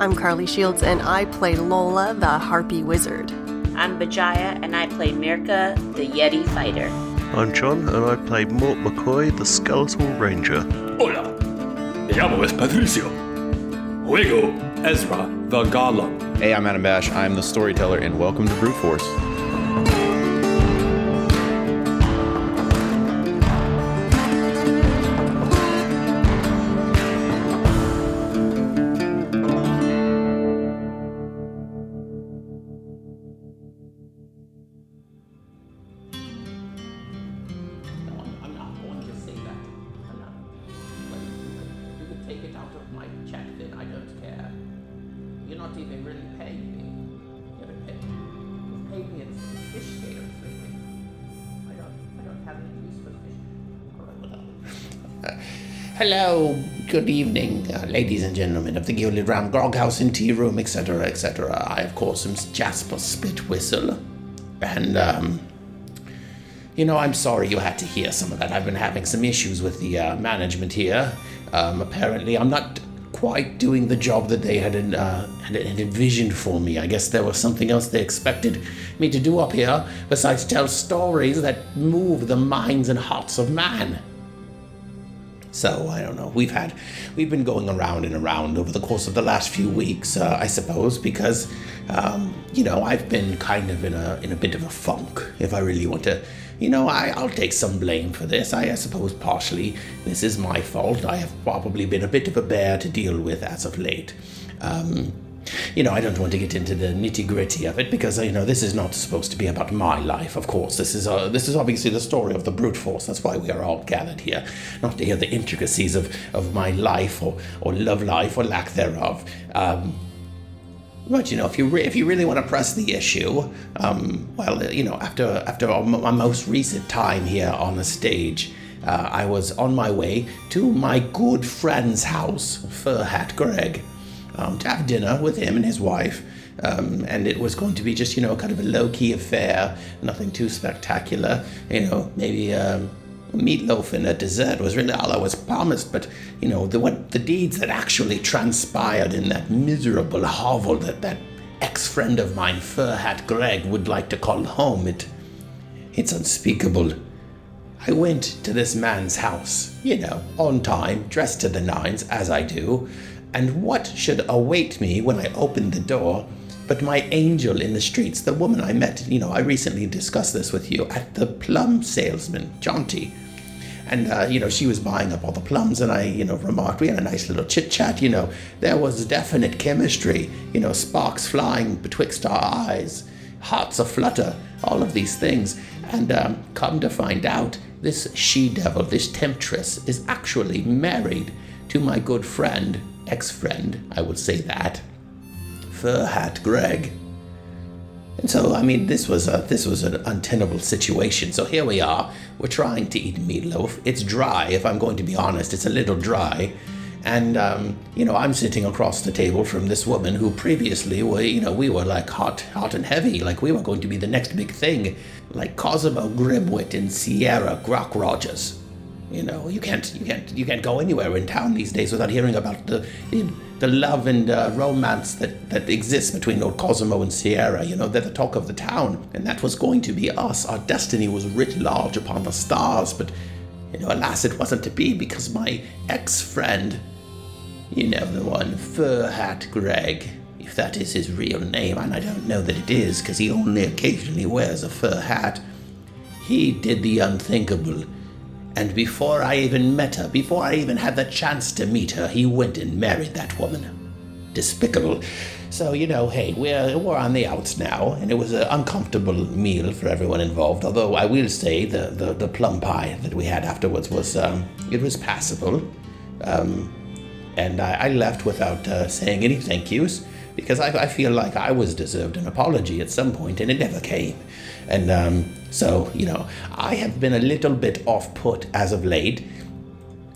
I'm Carly Shields, and I play Lola, the Harpy Wizard. I'm Bajaya, and I play Mirka, the Yeti Fighter. I'm John, and I play Mort McCoy, the Skeletal Ranger. Hola, me llamo es Patricio. Juego Ezra, the Golem. Hey, I'm Adam Bash. I'm the storyteller, and welcome to Brute Force. Hello, good evening, uh, ladies and gentlemen of the Gilded Round Groghouse and Tea Room, etc., etc. I, of course, am Jasper Spitwhistle, and um, you know, I'm sorry you had to hear some of that. I've been having some issues with the uh, management here. Um, apparently, I'm not quite doing the job that they had, uh, had, had envisioned for me. I guess there was something else they expected me to do up here besides tell stories that move the minds and hearts of man. So I don't know. We've had, we've been going around and around over the course of the last few weeks, uh, I suppose, because, um, you know, I've been kind of in a in a bit of a funk. If I really want to, you know, I, I'll take some blame for this. I, I suppose partially this is my fault. I have probably been a bit of a bear to deal with as of late. Um, you know, I don't want to get into the nitty gritty of it because you know this is not supposed to be about my life. Of course, this is uh, this is obviously the story of the brute force. That's why we are all gathered here, not to hear the intricacies of, of my life or or love life or lack thereof. Um, but you know, if you re- if you really want to press the issue, um, well, uh, you know, after after my most recent time here on the stage, uh, I was on my way to my good friend's house, Fur Hat Greg um, to have dinner with him and his wife. Um, and it was going to be just, you know, kind of a low key affair, nothing too spectacular. You know, maybe um, meatloaf and a dessert was really all I was promised. But, you know, the, what the deeds that actually transpired in that miserable hovel that that ex friend of mine, Fur Hat Greg, would like to call home, it, it's unspeakable. I went to this man's house, you know, on time, dressed to the nines, as I do, and what should await me when I opened the door but my angel in the streets, the woman I met, you know, I recently discussed this with you, at the plum salesman, Jaunty. And, uh, you know, she was buying up all the plums, and I, you know, remarked, we had a nice little chit chat, you know. There was definite chemistry, you know, sparks flying betwixt our eyes, hearts aflutter, all of these things. And um, come to find out, this she devil, this temptress, is actually married to my good friend, ex friend, I would say that, Fur Hat Greg. And so, I mean, this was a this was an untenable situation. So here we are. We're trying to eat meatloaf. It's dry, if I'm going to be honest. It's a little dry. And um, you know, I'm sitting across the table from this woman who previously were, you know, we were like hot, hot and heavy, like we were going to be the next big thing, like Cosimo Grimwit and Sierra Grock Rogers. You know, you can't, you can't, you can't go anywhere in town these days without hearing about the, the love and uh, romance that that exists between old Cosimo and Sierra. You know, they're the talk of the town, and that was going to be us. Our destiny was writ large upon the stars, but you know, alas, it wasn't to be because my ex-friend, you know, the one, Fur Hat Greg, if that is his real name, and I don't know that it is because he only occasionally wears a fur hat. He did the unthinkable and before I even met her, before I even had the chance to meet her, he went and married that woman. Despicable. So, you know, hey, we're, we're on the outs now, and it was an uncomfortable meal for everyone involved. Although I will say the, the, the plum pie that we had afterwards was, um, it was passable. Um, and I, I left without uh, saying any thank yous because I, I feel like I was deserved an apology at some point, and it never came. And um, so, you know, I have been a little bit off put as of late.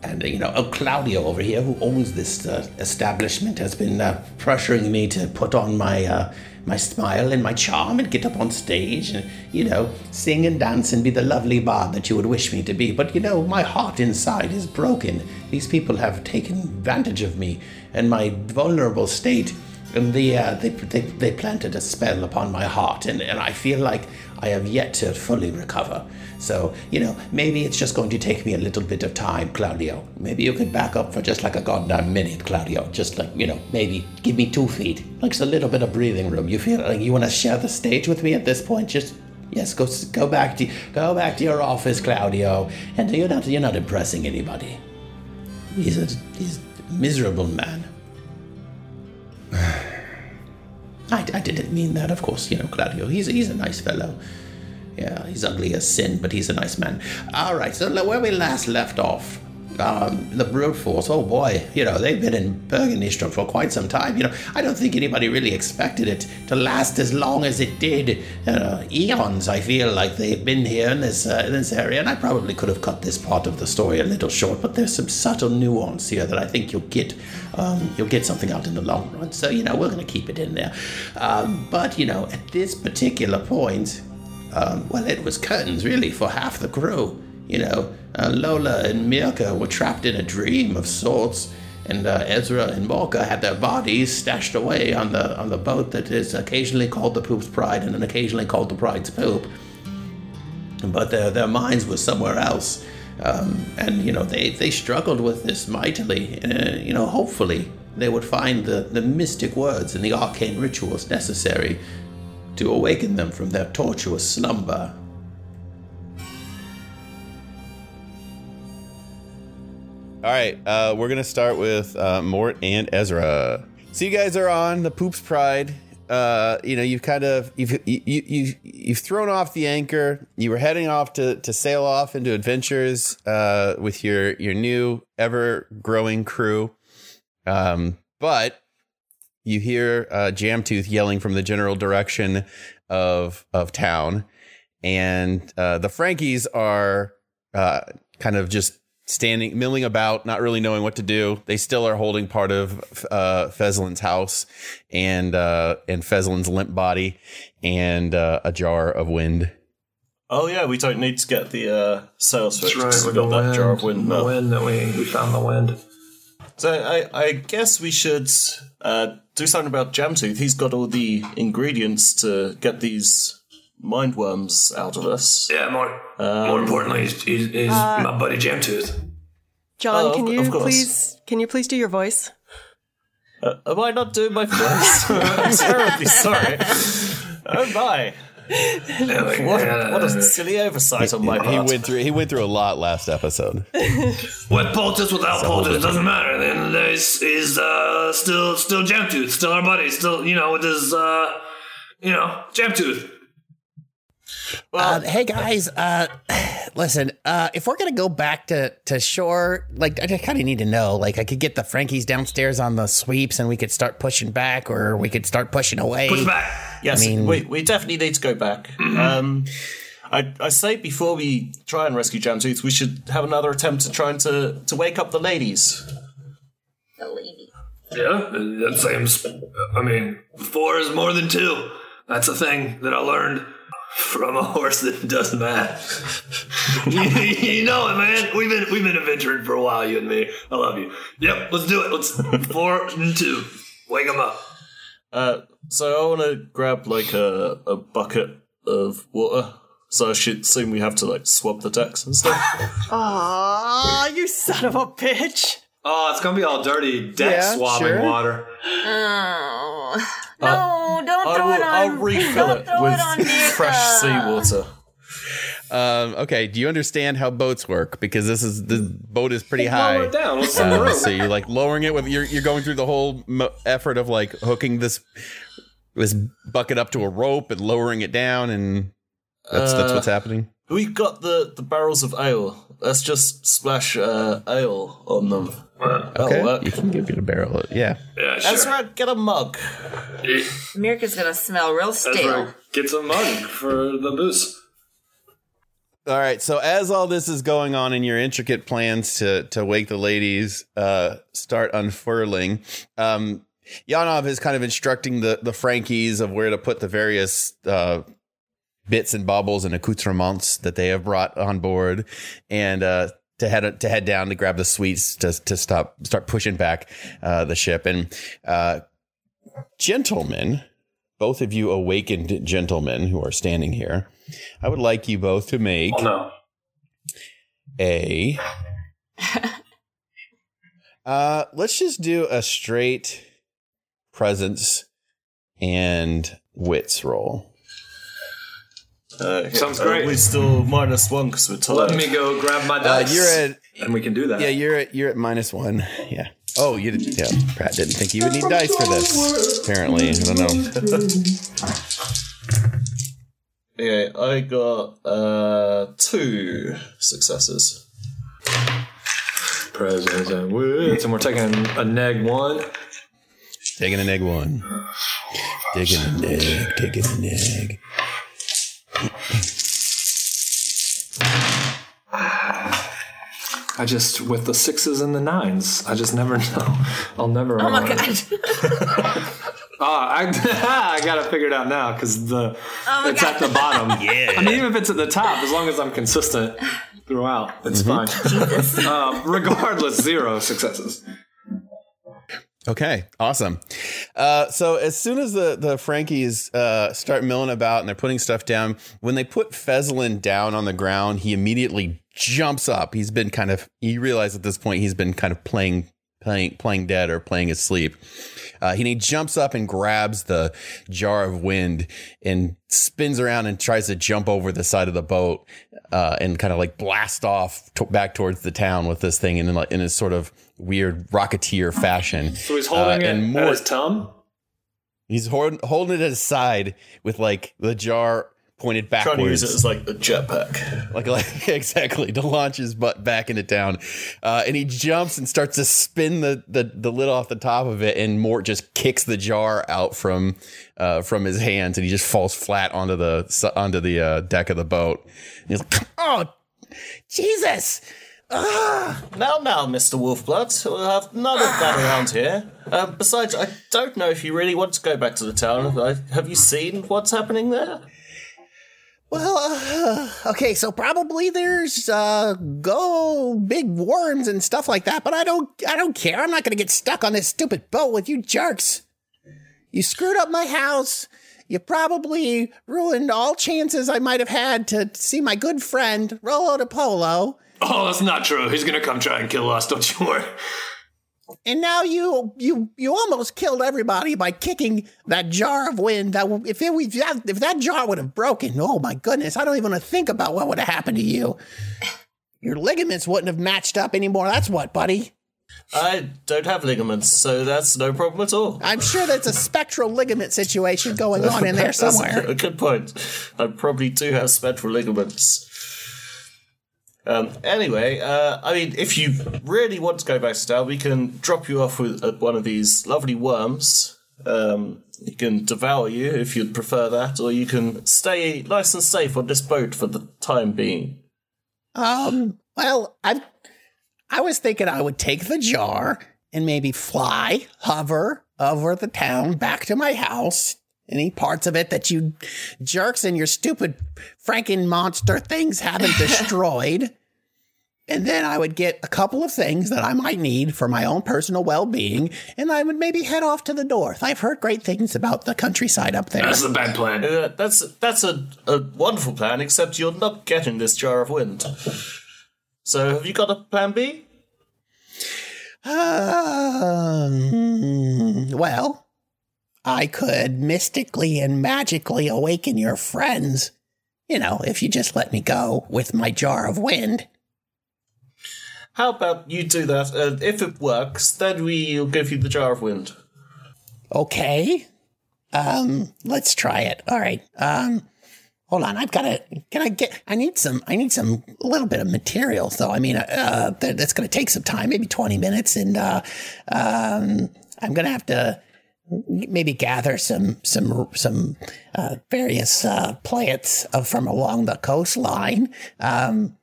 And, you know, uh, Claudio over here, who owns this uh, establishment, has been uh, pressuring me to put on my uh, my smile and my charm and get up on stage and, you know, sing and dance and be the lovely bard that you would wish me to be. But, you know, my heart inside is broken. These people have taken advantage of me and my vulnerable state And the, uh, they, they, they planted a spell upon my heart, and, and I feel like I have yet to fully recover. So, you know, maybe it's just going to take me a little bit of time, Claudio. Maybe you could back up for just like a goddamn minute, Claudio. Just like, you know, maybe give me two feet. Like just a little bit of breathing room. You feel like you want to share the stage with me at this point? Just yes, go go back to go back to your office, Claudio. And you're not you're not impressing anybody. He's a he's a miserable man. I, I didn't mean that, of course. You know, Claudio. He's he's a nice fellow. Yeah, he's ugly as sin, but he's a nice man. All right, so where we last left off, um, the brute force. Oh boy, you know they've been in Bergenistrom for quite some time. You know, I don't think anybody really expected it to last as long as it did. Uh, eons, I feel like they've been here in this uh, in this area, and I probably could have cut this part of the story a little short. But there's some subtle nuance here that I think you'll get. Um, you'll get something out in the long run. So you know we're going to keep it in there. Um, but you know at this particular point, um, well, it was curtains really for half the crew. You know, uh, Lola and Mirka were trapped in a dream of sorts, and uh, Ezra and Morka had their bodies stashed away on the on the boat that is occasionally called the Poop's Pride and then occasionally called the Pride's Poop. But their their minds were somewhere else, um, and you know they they struggled with this mightily. Uh, you know, hopefully they would find the the mystic words and the arcane rituals necessary to awaken them from their tortuous slumber. All right, uh, we're gonna start with uh, Mort and Ezra. So you guys are on the Poops Pride. Uh, you know, you've kind of you've you, you, you've you've thrown off the anchor. You were heading off to to sail off into adventures uh, with your your new ever growing crew. Um, but you hear uh, Jamtooth yelling from the general direction of of town, and uh, the Frankies are uh, kind of just standing, milling about, not really knowing what to do. They still are holding part of uh, Fezlin's house and uh, and Fezlin's limp body and uh, a jar of wind. Oh yeah, we don't need to get the uh, sales That's switch. right. 'cause With We've got that wind, jar of wind the now. wind that we, we found the wind. So I, I guess we should uh, do something about Jamtooth. He's got all the ingredients to get these mind worms out of us. Yeah, more more importantly, he's, he's, he's my buddy Jamtooth. John, Oh, can of- you of please can you please do your voice? Uh, am I not doing my voice? I'm terribly sorry. Oh my! Yeah, like, What, uh, what a silly oversight on my part. He went through he went through a lot last episode. with poultice, without poultice, doesn't matter. Then there's is uh, still still Jamtooth, still our buddy, still you know with his uh, you know Jamtooth. Uh, hey guys, uh, listen. Uh, if we're gonna go back to to shore, like I just kind of need to know. Like, I could get the Frankies downstairs on the sweeps, and we could start pushing back, or we could start pushing away. Push back. Yes, I mean- we, we definitely need to go back. Um, I, I say before we try and rescue Jamtooth, we should have another attempt at trying to, to wake up the ladies. The lady. Yeah, that seems. I mean, four is more than two. That's a thing that I learned from a horse that does math. you, you know it, man. We've been we've been adventuring for a while, you and me. I love you. Yep, let's do it. Let's four and two. Wake them up. Uh, so I want to grab like a, a bucket of water. So I should assume we have to like swab the decks and stuff. Aw, you son of a bitch. Oh, it's gonna be all dirty deck Yeah, swabbing sure. water. Oh. No, don't I throw will, it on. I'll refill don't it throw with it on Mirka. fresh seawater. Um, okay, do you understand how boats work? Because this is the boat is pretty high. Lower it down. What's the Uh, so you're like lowering it with you're you're going through the whole mo- effort of like hooking this this bucket up to a rope and lowering it down, and that's that's Uh, what's happening. We've got the, the barrels of ale. Let's just splash uh, ale on them. That'll Okay, work. you can give it a barrel. Yeah, Yeah, sure. That's right. Get a mug. Mirka's gonna smell real stale. right. Get some mug for the booze. All right. So as all this is going on and your intricate plans to to wake the ladies uh, start unfurling, um, Yanov is kind of instructing the the Frankies of where to put the various uh, bits and baubles and accoutrements that they have brought on board, and uh, to head to head down to grab the sweeps to to stop start pushing back uh, the ship and. Uh, gentlemen, both of you awakened gentlemen who are standing here, I would like you both to make Oh no. a. uh, let's just do a straight presence and wits roll. Uh, Sounds uh, great. we're still minus one because we're tired. Let me go grab my Uh, dice. you're at and we can do that. yeah, you're at you're at minus one. Yeah. Oh, you did. Yeah, Pratt didn't think you would need dice for this. Apparently, I don't know. Yeah, I got uh, two successes. Presence and wits, and we're taking a neg one. Taking an egg one. Taking an egg. Taking an egg. I just with the sixes and the nines. I just never know. I'll never. Oh my remember. god. Oh, I, I got it figured out now because the Oh it's God. at the bottom. Yeah. I mean, even if it's at the top, as long as I'm consistent throughout, it's fine. uh, regardless, zero successes. Okay, awesome. Uh, so as soon as the the Frankies uh, start milling about and they're putting stuff down, when they put Feslin down on the ground, he immediately jumps up. He's been kind of he realized at this point he's been kind of playing playing playing dead or playing asleep. Uh, and he jumps up and grabs the jar of wind and spins around and tries to jump over the side of the boat uh, and kind of like blast off to- back towards the town with this thing and in, like, in a sort of weird rocketeer fashion. So he's holding Uh, it and at more- his tongue. He's hold, holding it at his side with like the jar pointed backwards. Trying to use it as like a jetpack. like, like exactly to launch his butt back into town, uh, and he jumps and starts to spin the, the the lid off the top of it, and Mort just kicks the jar out from uh, from his hands, and he just falls flat onto the onto the uh, deck of the boat. And he's like, "Oh, Jesus!" Ah. Now, now, Mr. Wolfblood, we'll have none of that around here. Uh, besides, I don't know if you really want to go back to the town. I, have you seen what's happening there? Well, uh, okay, so probably there's uh go big worms and stuff like that, but I don't I don't care. I'm not going to get stuck on this stupid boat with you jerks. You screwed up my house. You probably ruined all chances I might have had to see my good friend Rolo de Polo. Oh, that's not true. He's gonna come try and kill us. Don't you worry. And now you you you almost killed everybody by kicking that jar of wind. That if it if that, if that jar would have broken, oh my goodness, I don't even want to think about what would have happened to you. Your ligaments wouldn't have matched up anymore. That's what, buddy. I don't have ligaments, so that's no problem at all. I'm sure there's a spectral ligament situation going on in there somewhere. good- a good point. I probably do have spectral ligaments. Um, anyway, uh, I mean, if you really want to go back to town, we can drop you off with uh, one of these lovely worms. Um, he can devour you if you'd prefer that, or you can stay nice and safe on this boat for the time being. Um, well, I I was thinking I would take the jar and maybe fly, hover over the town back to my house. Any parts of it that you jerks and your stupid Franken monster things haven't destroyed. And then I would get a couple of things that I might need for my own personal well being, and I would maybe head off to the north. I've heard great things about the countryside up there. That's a bad plan. Uh, that's that's a, a wonderful plan, except you're not getting this jar of wind. So, have you got a plan B? Um, well, I could mystically and magically awaken your friends. You know, if you just let me go with my jar of wind. How about you do that? Uh, if it works, then we'll give you the jar of wind. Okay. Um, let's try it. All right. Um, hold on. I've got to. Can I get? I need some. I need some. A little bit of material. So I mean, uh, that, that's going to take some time. Maybe twenty minutes, and uh, um, I'm going to have to maybe gather some some some uh, various uh, plants uh, from along the coastline. Um,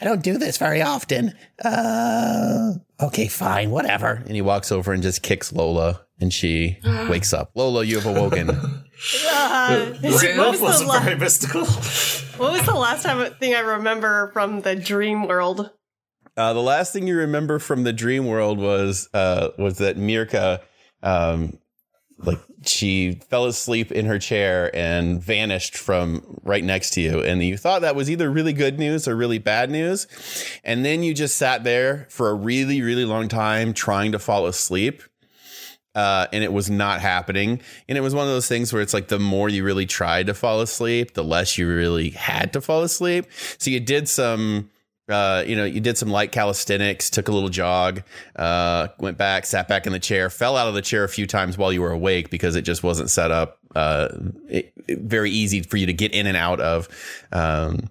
I don't do this very often. Uh, okay, fine, whatever. And he walks over and just kicks Lola, and she wakes up. Lola, you have awoken. Uh, what, was the wasn't la- very mystical. what was the last time thing I remember from the dream world? Uh, the last thing you remember from the dream world was uh, was that Mirka um, like she fell asleep in her chair and vanished from right next to you. And you thought that was either really good news or really bad news. And then you just sat there for a really, really long time trying to fall asleep. Uh, and it was not happening. And it was one of those things where it's like the more you really tried to fall asleep, the less you really had to fall asleep. So you did some uh, you know, you did some light calisthenics, took a little jog, uh, went back, sat back in the chair, fell out of the chair a few times while you were awake because it just wasn't set up uh, it, it- very easy for you to get in and out of. Um,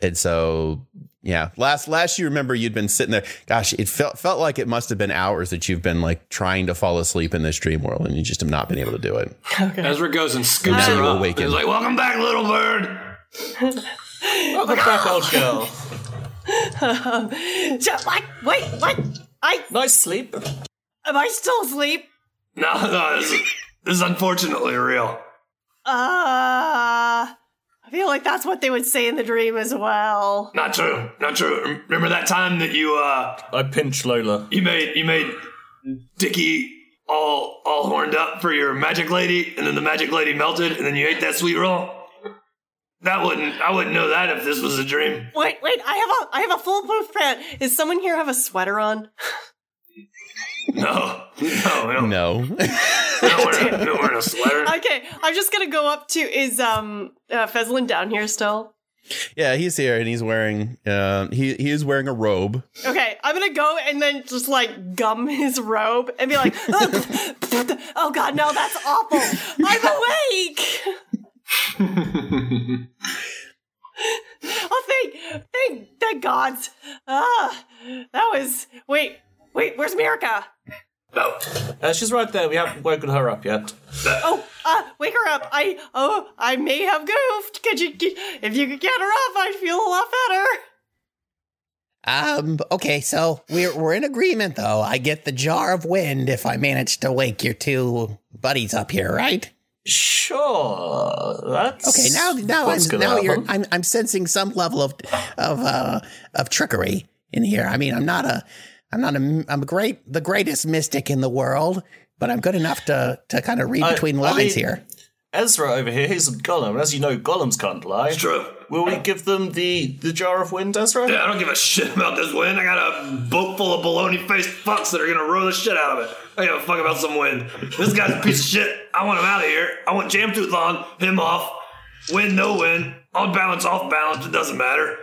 and so, yeah, last last you remember you'd been sitting there. Gosh, it felt felt like it must have been hours that you've been like trying to fall asleep in this dream world, and you just have not been able to do it. Ezra goes and scoops her up. awaken. He's like, "Welcome back, little bird." Welcome back, old girl. So, like, wait, what? I Nice sleep. am I still asleep? No, no, this is, this is unfortunately real. Uh, I feel like that's what they would say in the dream as well. Not true. Not true. Remember that time that you uh I pinched Lola. you made you made Dicky all all horned up for your magic lady, and then the magic lady melted, and then you ate that sweet roll. That wouldn't I wouldn't know that if this was a dream. Wait, wait, I have a I have a foolproof plan. Is someone here have a sweater on? No, no, no. don't, No, we don't, wear, we don't wear a sweater. Okay, I'm just gonna go up to is um uh, Feslin down here still? yeah, he's here and he's wearing uh, he he is wearing a robe. Okay, I'm gonna go and then just like gum his robe and be like, oh god, no, that's awful. I'm awake. oh, thank, thank, thank gods. Ah, that was. Wait, wait, where's Mirica? No, Uh, she's right there. We haven't woken her up yet. Oh, uh, wake her up. I, oh, I may have goofed. Could you, if you could get her up, I'd feel a lot better. Um, okay, so we're we're in agreement though. I get the jar of wind if I manage to wake your two buddies up here, right? Sure. That's Okay, now now I'm now you're. I'm I'm sensing some level of of uh of trickery in here. I mean, I'm not a I'm not a I'm a great the greatest mystic in the world, but I'm good enough to to kind of read I- between I lines mean- here. Ezra over here, he's a golem. and As you know, golems can't lie. it's true. Will we give them the, the jar of wind, Ezra? Yeah, I don't give a shit about this wind. I got a boat full of baloney faced fucks that are gonna row the shit out of it. I give a fuck about some wind. This guy's a piece of shit. I want him out of here. I want Jamtooth on, him off. Win, no win. On balance, off balance, it doesn't matter.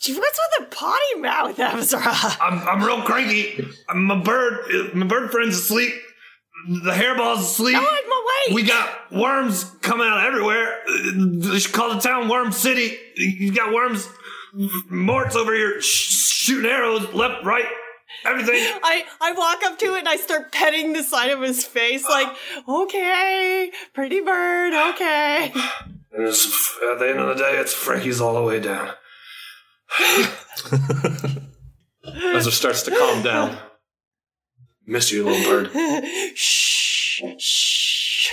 Gee, What's with the potty mouth, Ezra? I'm, I'm real cranky. I'm my bird. My bird friend's asleep. The hairball's asleep. Oh, I'm awake. We got worms coming out everywhere. They should call the town Worm City. You got worms, Mort's over here sh- shooting arrows left, right, everything. I, I walk up to it and I start petting the side of his face, like, okay, pretty bird, okay. And it's, at the end of the day, it's Frankie's all the way down. As it starts to calm down. Miss you, little bird. shh, shh.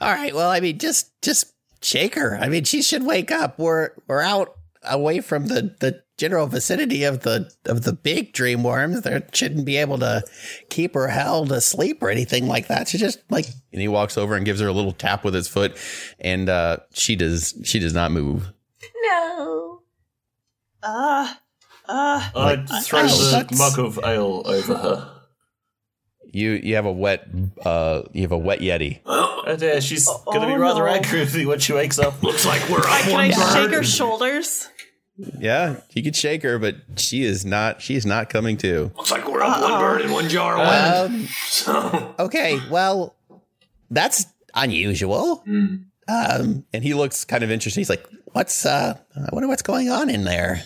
All right. Well, I mean, just just shake her. I mean, she should wake up. We're we're out away from the the general vicinity of the of the big dream worms. They shouldn't be able to keep her held asleep or anything like that. She just like And he walks over and gives her a little tap with his foot, and uh, she does she does not move. No. Uh, uh, I'd throw oh, the that's- mug of ale over her. You you have a wet uh you have a wet yeti. Oh dear, she's gonna be oh rather no. angry when she wakes up. Looks like we're I, up can one I shake her shoulders? Yeah, you could shake her, but she is not she is not coming to. Looks like we're up one bird in one jar of wind. um, So, okay. Well, that's unusual. Um, And he looks kind of interested. He's like, what's uh, I wonder what's going on in there.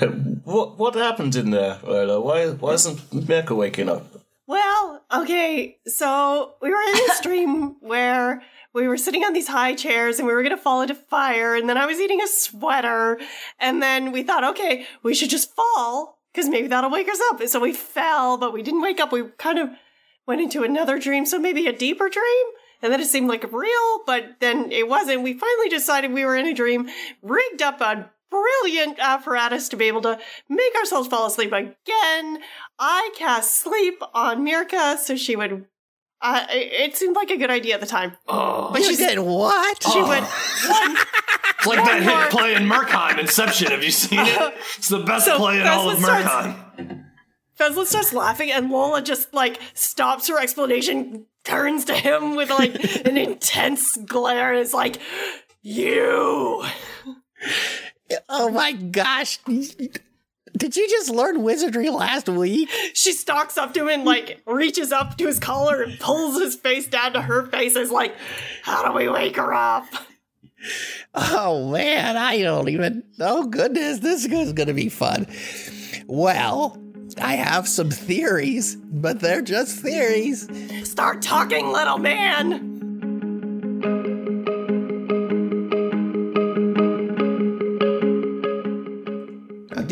What what happened in there, Lola? Why why isn't Mirka waking up? Well, okay, so we were in this dream where we were sitting on these high chairs and we were gonna fall into fire, and then I was eating a sweater, and then we thought, okay, we should just fall, because maybe that'll wake us up. So we fell, but we didn't wake up. We kind of went into another dream, so maybe a deeper dream. And then it seemed like real, but then it wasn't. We finally decided we were in a dream, rigged up a brilliant apparatus to be able to make ourselves fall asleep again. I cast sleep on Mirka so she would. Uh, it it seemed like a good idea at the time. Oh. But You she did what? She went one. It's like that One hit play in Murkheim, Inception. Have you seen it? It's the best So play in all of Vesla starts- Murkheim. Fezla starts laughing, and Lola just like stops her explanation, turns to him with like an intense glare, and is like, "You." Oh my gosh. Did you just learn wizardry last week? She stalks up to him and like reaches up to his collar and pulls his face down to her face. Is like, "How do we wake her up?" Oh man, I don't even. Oh goodness, this is going to be fun. Well, I have some theories, but they're just theories. Start talking, little man.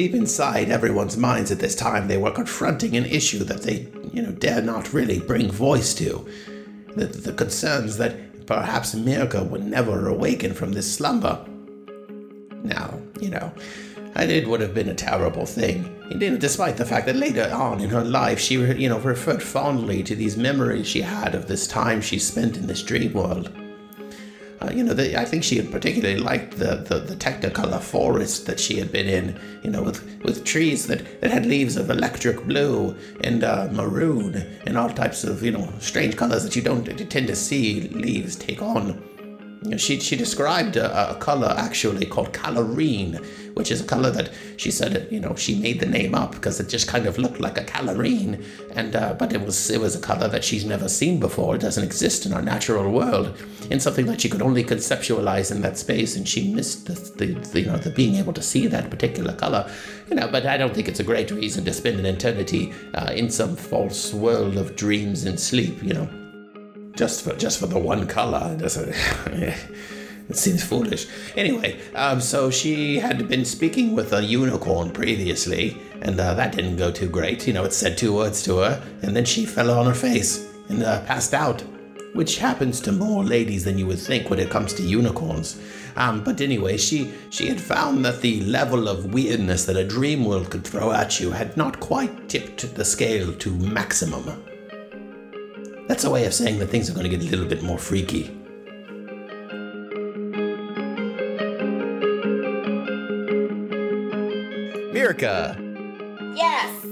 Deep inside everyone's minds at this time, they were confronting an issue that they, you know, dare not really bring voice to. The, the concerns that perhaps Mirka would never awaken from this slumber. Now, you know, and it would have been a terrible thing. Then, despite the fact that later on in her life, she, you know, referred fondly to these memories she had of this time she spent in this dream world. Uh, you know, the, I think she had particularly liked the, the, the Technicolor forest that she had been in, you know, with, with trees that, that had leaves of electric blue and uh, maroon and all types of, you know, strange colors that you don't tend to see leaves take on. She, she described a, a color actually called calorine, which is a color that she said, you know, she made the name up because it just kind of looked like a calorine, and uh, but it was it was a color that she's never seen before. It doesn't exist in our natural world, and something that she could only conceptualize in that space, and she missed the, the, the you know the being able to see that particular color, you know. But I don't think it's a great reason to spend an eternity uh, in some false world of dreams and sleep, you know just for just for the one color. It seems foolish. Anyway, um, so she had been speaking with a unicorn previously, and uh, that didn't go too great. You know, it said two words to her, and then she fell on her face and uh, passed out, which happens to more ladies than you would think when it comes to unicorns. Um, but anyway, she she had found that the level of weirdness that a dream world could throw at you had not quite tipped the scale to maximum. That's a way of saying that things are going to get a little bit more freaky. Mirka, Yes.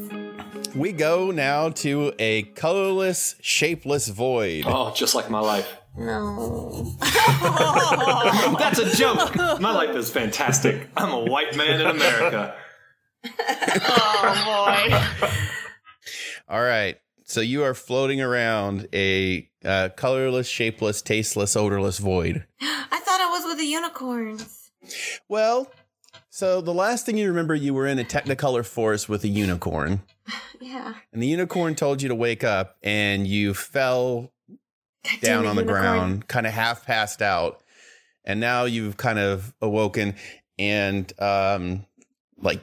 we go now to a colorless, shapeless void. Oh, just like my life. No. That's a joke. My life is fantastic. I'm a white man in America. Oh boy. All right. So you are floating around a uh, colorless, shapeless, tasteless, odorless void. I thought I was with the unicorns. Well, so the last thing you remember, you were in a Technicolor forest with a unicorn, Yeah. and the unicorn told you to wake up, and you fell damn down on the unicorn. ground, kind of half passed out, and now you've kind of awoken, and um, like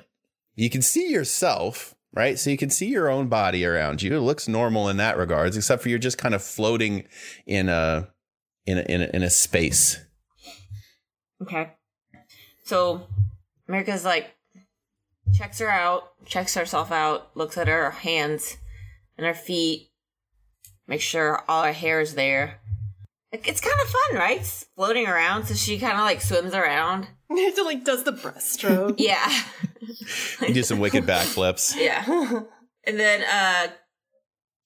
you can see yourself. Right, so you can see your own body around you. It looks normal in that regards, except for you're just kind of floating in a in a, in a, in a space. Okay. So Mirka's like checks her out, checks herself out, looks at her hands and her feet, makes sure all her hair is there. It's kind of fun, right? Floating around, so she kind of like swims around. It like does the breaststroke. Yeah, You do some wicked backflips. yeah. And then uh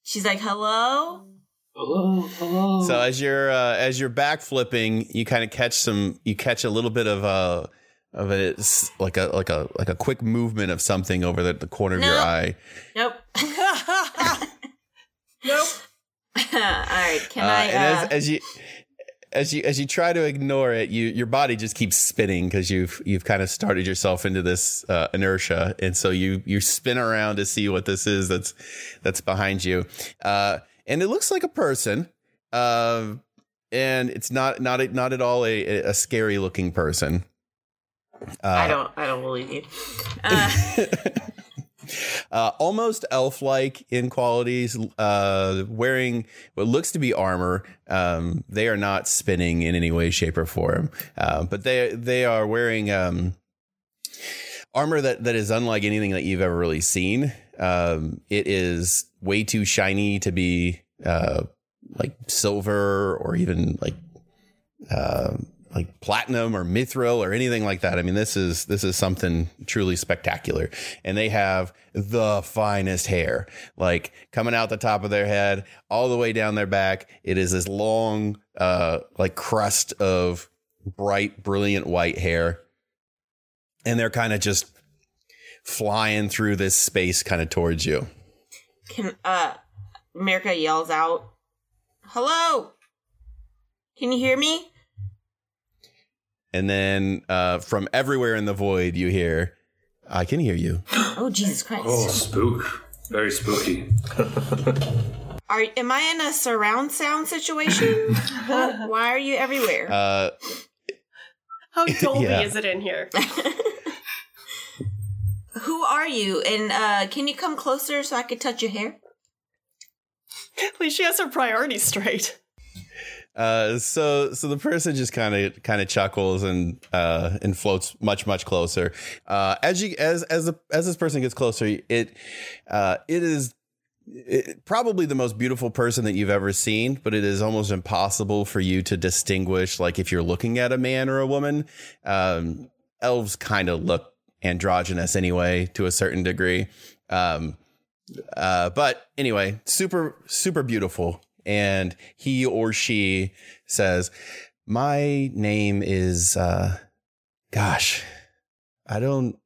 she's like, "Hello." Hello, hello. So as you're uh, as you're back flipping, you kind of catch some. You catch a little bit of a of a like a like a like a quick movement of something over the, the corner of your eye. Nope. nope. all right. Can Uh, I? and Uh, as, as you as you as you try to ignore it, you your body just keeps spinning because you've you've kind of started yourself into this uh, inertia, and so you you spin around to see what this is that's that's behind you, uh, and it looks like a person, uh, and it's not not not at all a, a scary looking person. Uh, I don't. I don't believe you. Uh, almost elf-like in qualities, uh, wearing what looks to be armor. Um, they are not spinning in any way, shape, or form, uh, but they they are wearing um, armor that that is unlike anything that you've ever really seen. Um, it is way too shiny to be uh, like silver or even like uh, like platinum or mithril or anything like that. I mean, this is this is something truly spectacular. And they have the finest hair, like coming out the top of their head all the way down their back. It is this long, uh, like crust of bright, brilliant white hair, and they're kind of just flying through this space, kind of towards you. Can uh Mirka yells out, "Hello! Can you hear me?" And then uh, from everywhere in the void, you hear, "I can hear you." Oh Jesus Christ! Oh, spook. Very spooky. Are am I in a surround sound situation? What- Why are you everywhere? Uh, How Dolby Yeah. is it in here? Who are you? And uh can you come closer so I could touch your hair? At least she has her priorities straight. Uh, so so the person just kind of kind of chuckles and uh and floats much much closer. Uh, as you as as the as this person gets closer, it uh it is it, probably the most beautiful person that you've ever seen, but it is almost impossible for you to distinguish like if you're looking at a man or a woman. Um, elves kind of look androgynous anyway to a certain degree. Um, uh, but anyway, super, super beautiful. And he or she says, My name is, uh, gosh, I don't,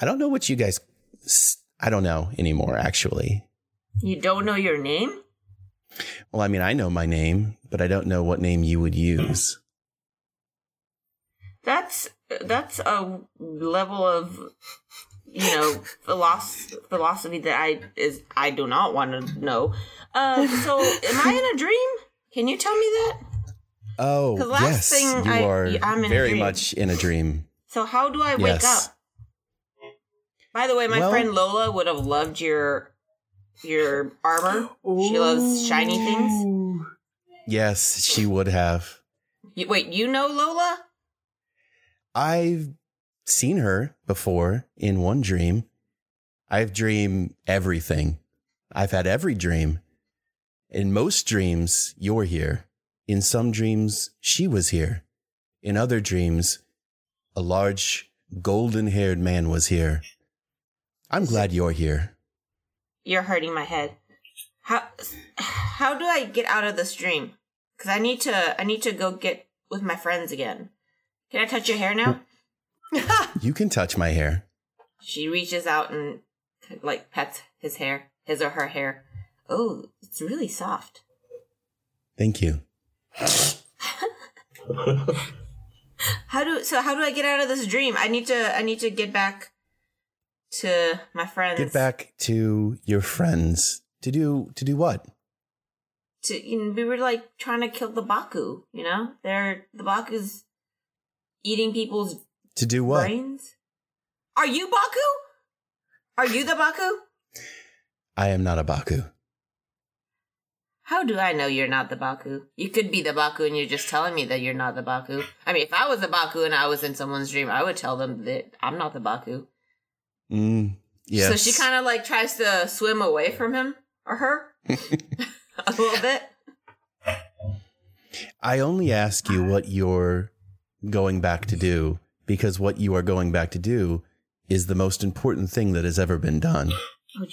I don't know what you guys, I don't know anymore, actually. You don't know your name? Well, I mean, I know my name, but I don't know what name you would use. That's that's a level of you know philosophy philosophy that I is I do not want to know. Uh, so am I in a dream? Can you tell me that? Oh, yes, thing you I- are I'm in very much in a dream. So how do I wake Yes. up? By the way, my Well- friend Lola would have loved your your armor. She loves shiny things. Yes, she would have. You, wait, you know Lola? I've seen her before in one dream. I've dreamed everything. I've had every dream. In most dreams, you're here. In some dreams, she was here. In other dreams, a large, golden haired man was here. I'm glad you're here. You're hurting my head. How how do I get out of this dream? Cuz I need to I need to go get with my friends again. Can I touch your hair now? You can touch my hair. She reaches out and like pets his hair, his or her hair. Oh, it's really soft. Thank you. How do so how do I get out of this dream? I need to I need to get back to my friends. Get back to your friends. To do to do what? to you know, we were like trying to kill the Baku, you know? They're the Baku's eating people's To do what? brains. Are you Baku? Are you the Baku? I am not a Baku. How do I know you're not the Baku? You could be the Baku and you're just telling me that you're not the Baku. I mean, if I was the Baku and I was in someone's dream, I would tell them that I'm not the Baku. Mm, yes. So she kind of like tries to swim away from him or her a little bit. I only ask you what you're going back to do because what you are going back to do is the most important thing that has ever been done. Oh,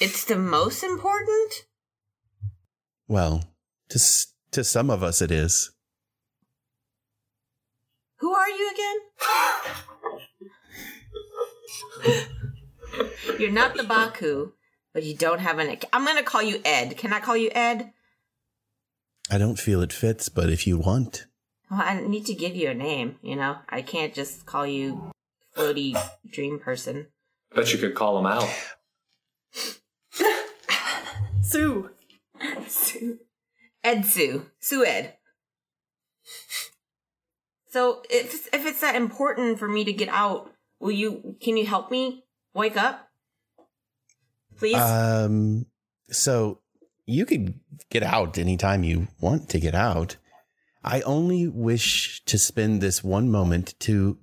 It's the most important? Well, to s- to some of us it is. Who are you again? You're not the Baku, but you don't have an. I'm gonna call you Ed. Can I call you Ed? I don't feel it fits, but if you want, Well, I need to give you a name. You know, I can't just call you floaty dream person. Bet you could call him out. Sue. Sue. Ed Sue. Sue Ed. So if if it's that important for me to get out, will you? Can you help me wake up, please? um, so you could get out anytime you want to get out. I only wish to spend this one moment to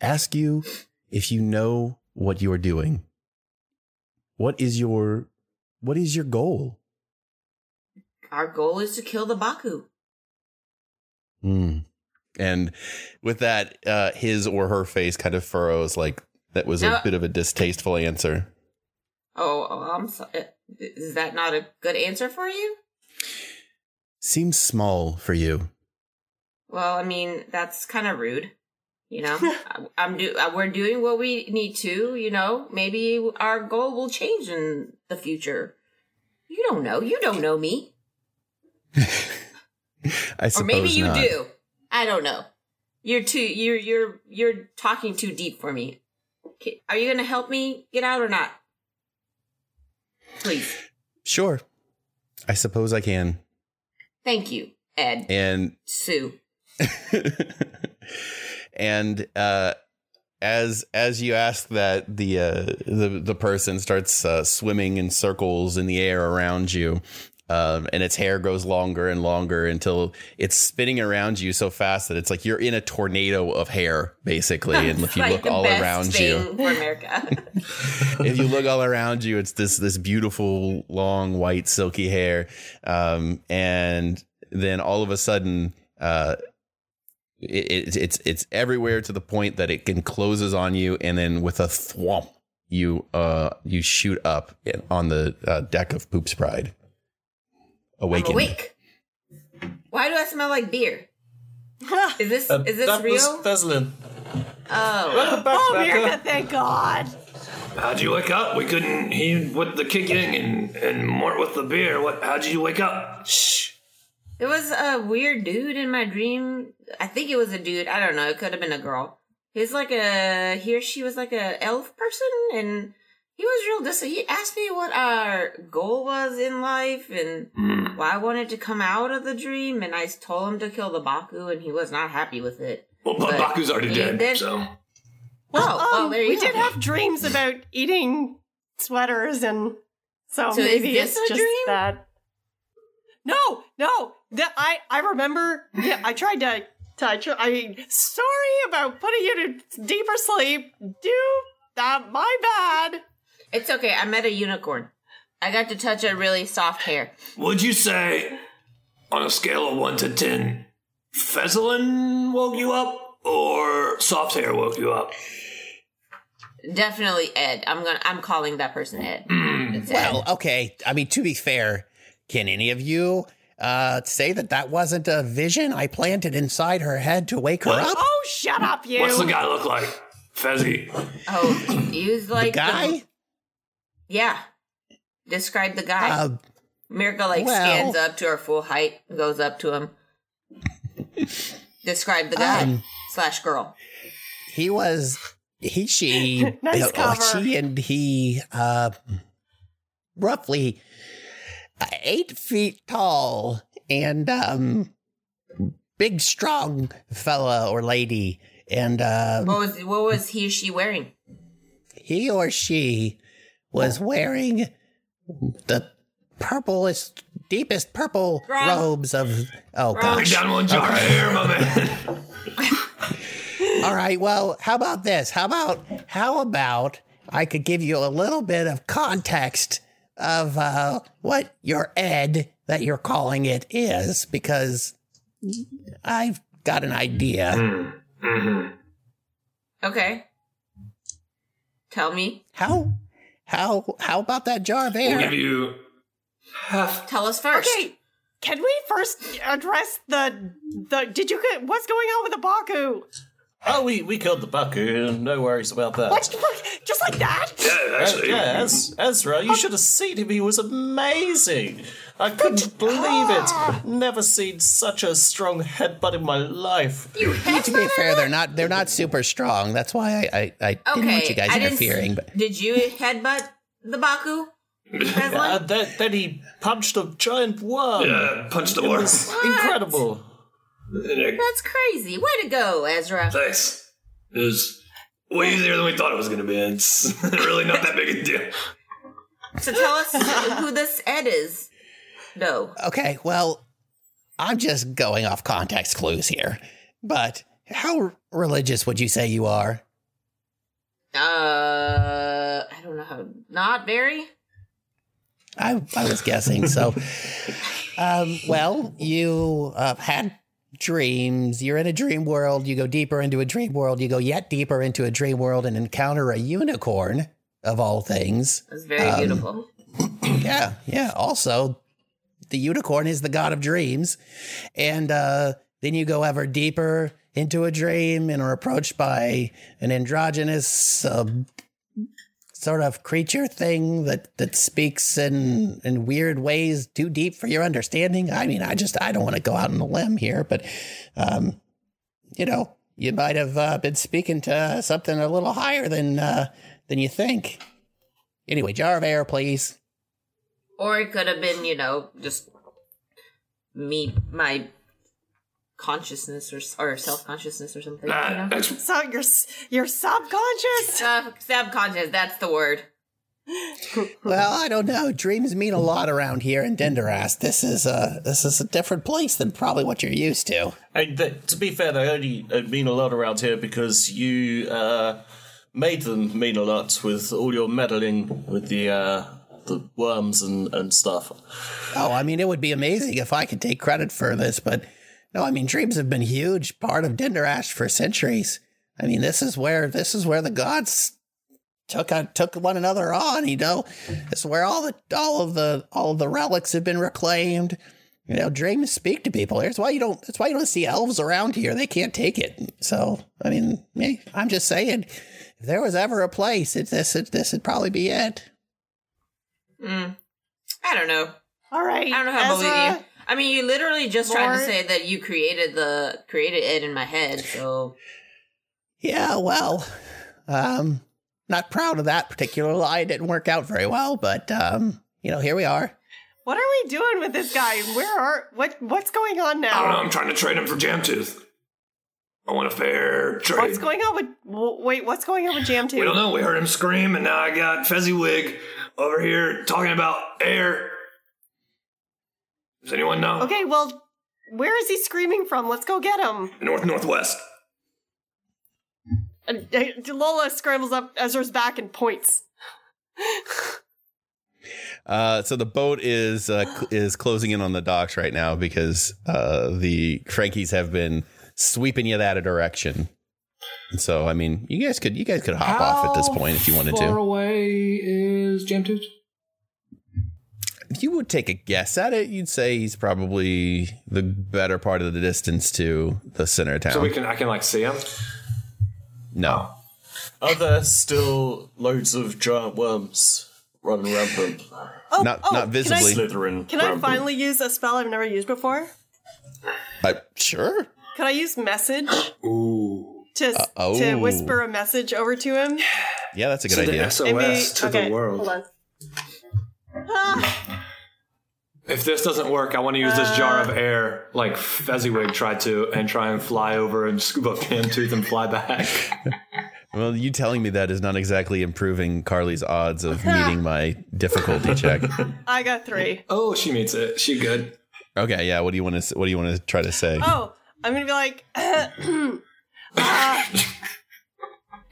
ask you if you know what you are doing. What is your what is your goal? Our goal is to kill the Baku. Hmm. And with that, uh, his or her face kind of furrows like that was a bit of a distasteful answer. Oh, oh, I'm sorry. Is that not a good answer for you? Seems small for you. Well, I mean, that's kind of rude. You know, I- I'm do uh, we're doing what we need to. You know, maybe our goal will change in the future. You don't know. You don't know me, I suppose or maybe you not. do. I don't know. You're too. You're you're you're talking too deep for me. Are you gonna help me get out or not? Please, Sure. I suppose I can. Thank you, Ed. And Sue. and uh as as you ask that the uh the the person starts uh, swimming in circles in the air around you um, and its hair grows longer and longer until it's spinning around you so fast that it's like you're in a tornado of hair basically and if you Like look all best around thing you for America. if you look all around you, it's this this beautiful long white silky hair, um, and then all of a sudden, uh, it, it, it's it's everywhere to the point that it encloses on you, and then with a thwomp, you uh you shoot up on the uh, deck of Poop's Pride. I'm awake. Why do I smell like beer? Is this Uh, is this that real? was Veslin. oh, Welcome back, Oh, Becca. America, thank God. How'd you wake up? We couldn't. He with the kicking and and Mort with the beer. What? How'd you wake up? Shh. it was a weird dude in my dream. I think it was a dude. I don't know. It could have been a girl. He's like a he or she was like a elf person, and he was real dis. He asked me what our goal was in life and why I wanted to come out of the dream, and I told him to kill the Baku, and he was not happy with it. Well, but But Baku's already dead. did- So oh, well, Um, there you we go. did have dreams about eating sweaters, and so, So is maybe this it's a just dream? that. No, no. The, I I remember. Yeah, I tried to. to I, tr- I sorry about putting you to deeper sleep. Do that. My bad. It's okay. I met a unicorn. I got to touch a really soft hair. would you say, on a scale of one to ten, Fezzlin woke you up or soft hair woke you up? Definitely Ed. I'm gonna. I'm calling that person Ed. It's Ed. Well, okay. I mean, to be fair, can any of you uh, say that that wasn't a vision I planted inside her head to wake her What? up? Oh, shut up, you. What's the guy look like? Fezzy. Oh, he's like the guy? Yeah. Describe the guy. Uh, Mirka like well- stands up to her full height, goes up to him. Describe the guy Um, slash girl. he was he she Nice uh, cover. she and he uh roughly uh, eight feet tall and um big strong fella or lady and uh What was what was he or she wearing? he or she was wearing the purplest deepest purple Wrong. robes of oh Wrong. Gosh down one jar of hair, my man. All right. Well, how about this? How about how about I could give you a little bit of context of uh, what your ed that you're calling it is, because I've got an idea. Mm-hmm. Okay. Tell me. How how how about that jar We'll give you half. Tell us first. Okay, can we first address the the? Did you get what's going on with the Baku? Oh, we, we killed the Baku, no worries about that. What? Just like that? Yeah, Uh, actually. yeah, Ez- Ezra, you should have seen him. He was amazing. I couldn't believe it. Never seen such a strong headbutt in my life. You To be fair, they're not they're not super strong. That's why I I, I didn't want you guys I didn't s- interfering. But Did you headbutt the Baku? Feslin? And then, then he punched a giant worm. Yeah, punch the It worm. was incredible. That's crazy. Way to go, Ezra. Thanks. It was way easier than we thought it was going to be. It's really not that big a deal. So tell us who this Ed is. No. okay, well, I'm just going off context clues here. But how religious would you say you are? Uh, I don't know. Not very. I, I was guessing. So, um, well, you uh, had dreams. You're in a dream world. You go deeper into a dream world. You go yet deeper into a dream world and encounter a unicorn, of all things. That's very Um, beautiful. Yeah, yeah. Also, the unicorn is the god of dreams. And uh, then you go ever deeper into a dream and are approached by an androgynous uh, sort of creature thing that, that speaks in, in weird ways too deep for your understanding. I mean, I just, I don't want to go out on a limb here, but, um, you know, you might have uh, been speaking to something a little higher than, uh, than you think. Anyway, jar of air, please. Or it could have been, you know, just me, my consciousness or or self consciousness or something. you know? So you're you're subconscious. Uh, subconscious. That's the word. Well, I don't know. Dreams mean a lot around here in Denderast. This is a this is a different place than probably what you're used to. And th- to be fair, they only uh, mean a lot around here because you uh, made them mean a lot with all your meddling with the uh, the worms and, and stuff. Oh, I mean, it would be amazing if I could take credit for this, but no, I mean, dreams have been a huge part of Denderash for centuries. I mean, this is where this is where the gods took on, took one another on. You know, this is where all the all of the all of the relics have been reclaimed. You know, dreams speak to people. That's why you don't. That's why you don't see elves around here. They can't take it. So, I mean, me, I'm just saying, if there was ever a place, it, this it, this would probably be it. Mm. I don't know. All right. I don't know how to believe you. I mean, you literally just tried to say that you created the created it in my head. So Yeah, well, um, not proud of that particular lie. It didn't work out very well, but um, you know, here we are. What are we doing with this guy? Where are what what's going on now? I don't know. I'm trying to trade him for Jamtooth. I want a fair trade. What's going on with wait? What's going on with Jamtooth? We don't know. We heard him scream, and now I got Fezziwig over here talking about air. Does anyone know? Okay, well, where is he screaming from? Let's go get him. North northwest. And, uh, Lola scrambles up Ezra's back and points. Uh, so the boat is uh, cl- is closing in on the docks right now because uh, the Frankies have been sweeping you that direction. And so I mean, you guys could you guys could hop off at this point if you wanted far to. away is Jamtooth? If you would take a guess at it, you'd say he's probably the better part of the distance to the center of town. So we can I can like see him. no. Are there still loads of giant worms running rampant? Oh, Not- oh, not can I- visibly. Slithering. Can I finally use a spell I've never used before? Uh, sure. Can I use message Ooh. to Uh, to whisper a message over to him? Yeah, that's a good To the idea. SOS Maybe- to okay, the world. Hold on. Ah, If this doesn't work, I want to use this jar of air like Fezziwig tried to and try and fly over and scoop up Jamtooth and fly back. Well, you telling me that is not exactly improving Carly's odds of meeting my difficulty check. I got three. Oh, she meets it. She good. Okay, yeah. What do you want to What do you want to try to say? Oh, I'm gonna be like, uh,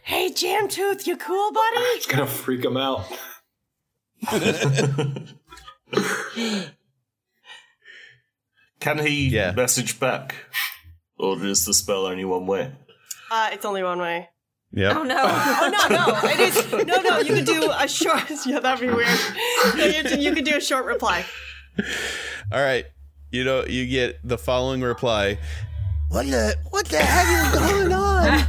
"Hey, Jamtooth, you cool, buddy?" It's gonna freak him out. Can he Yeah. message back? Or is the spell only one way? Uh, it's only one way. Yeah. oh no. Oh no, no, it is no, no. You could do a short. Yeah, that'd be weird. No, you, you could do a short reply. All right. You know, you get the following reply. What the what the heck is going on?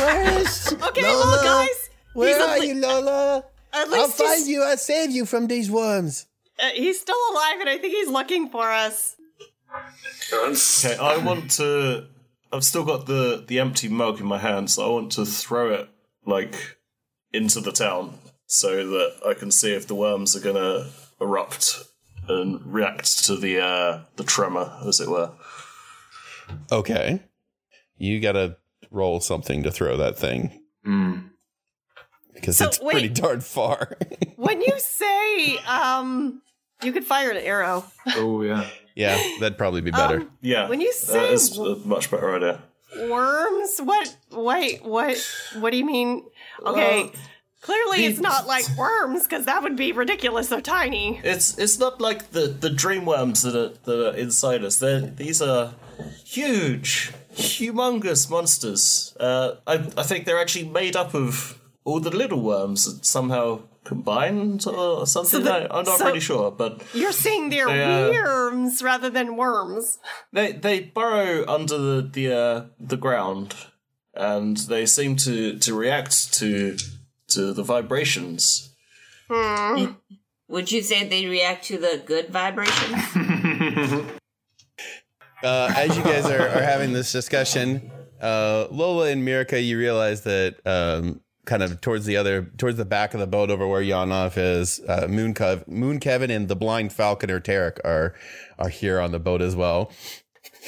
Where's Okay, Lola? well, guys, Where he's are at you, Lola? At I'll least he's, find you. I'll save you from these worms. uh, he's still alive, and I think he's looking for us. Okay, I want to. I've still got the the empty mug in my hand, so I want to throw it like into the town so that I can see if the worms are gonna erupt and react to the uh, the tremor, as it were. Okay. You got to roll something to throw that thing because So, it's wait. pretty darn far. When you say um, you could fire an arrow. Oh yeah. Yeah, that'd probably be better. Um, Yeah. When you uh, say it's a much better idea. worms, what? Wait, what? What do you mean? Okay, Well, clearly the- it's not like worms because that would be ridiculous. They're tiny. It's it's not like the the dream worms that are that are inside us. They're these are huge, humongous monsters. Uh, I I think they're actually made up of all the little worms that somehow combined or something. the- I, I'm not so- really sure, but You're saying they're They, uh, worms rather than worms. they they burrow under the the uh, the ground, and they seem to to react to to the vibrations. Hmm. Would you say they react to the good vibrations? uh, as you guys are, are having this discussion, uh, Lola and Mirka, you realize that um, kind of towards the other, towards the back of the boat over where Yanov is, uh, Moon, Kev, Moon Kevin and the blind falconer Tarek are are here on the boat as well.